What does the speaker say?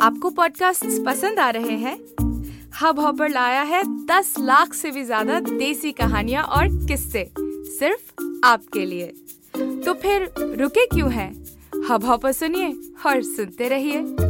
आपको पॉडकास्ट पसंद आ रहे हैं? हब हॉपर लाया है दस लाख से भी ज़्यादा देसी कहानियाँ और किस्से, सिर्फ़ आपके लिए। तो फिर रुके क्यों हैं? हब हॉपर सुनिए और सुनते रहिए।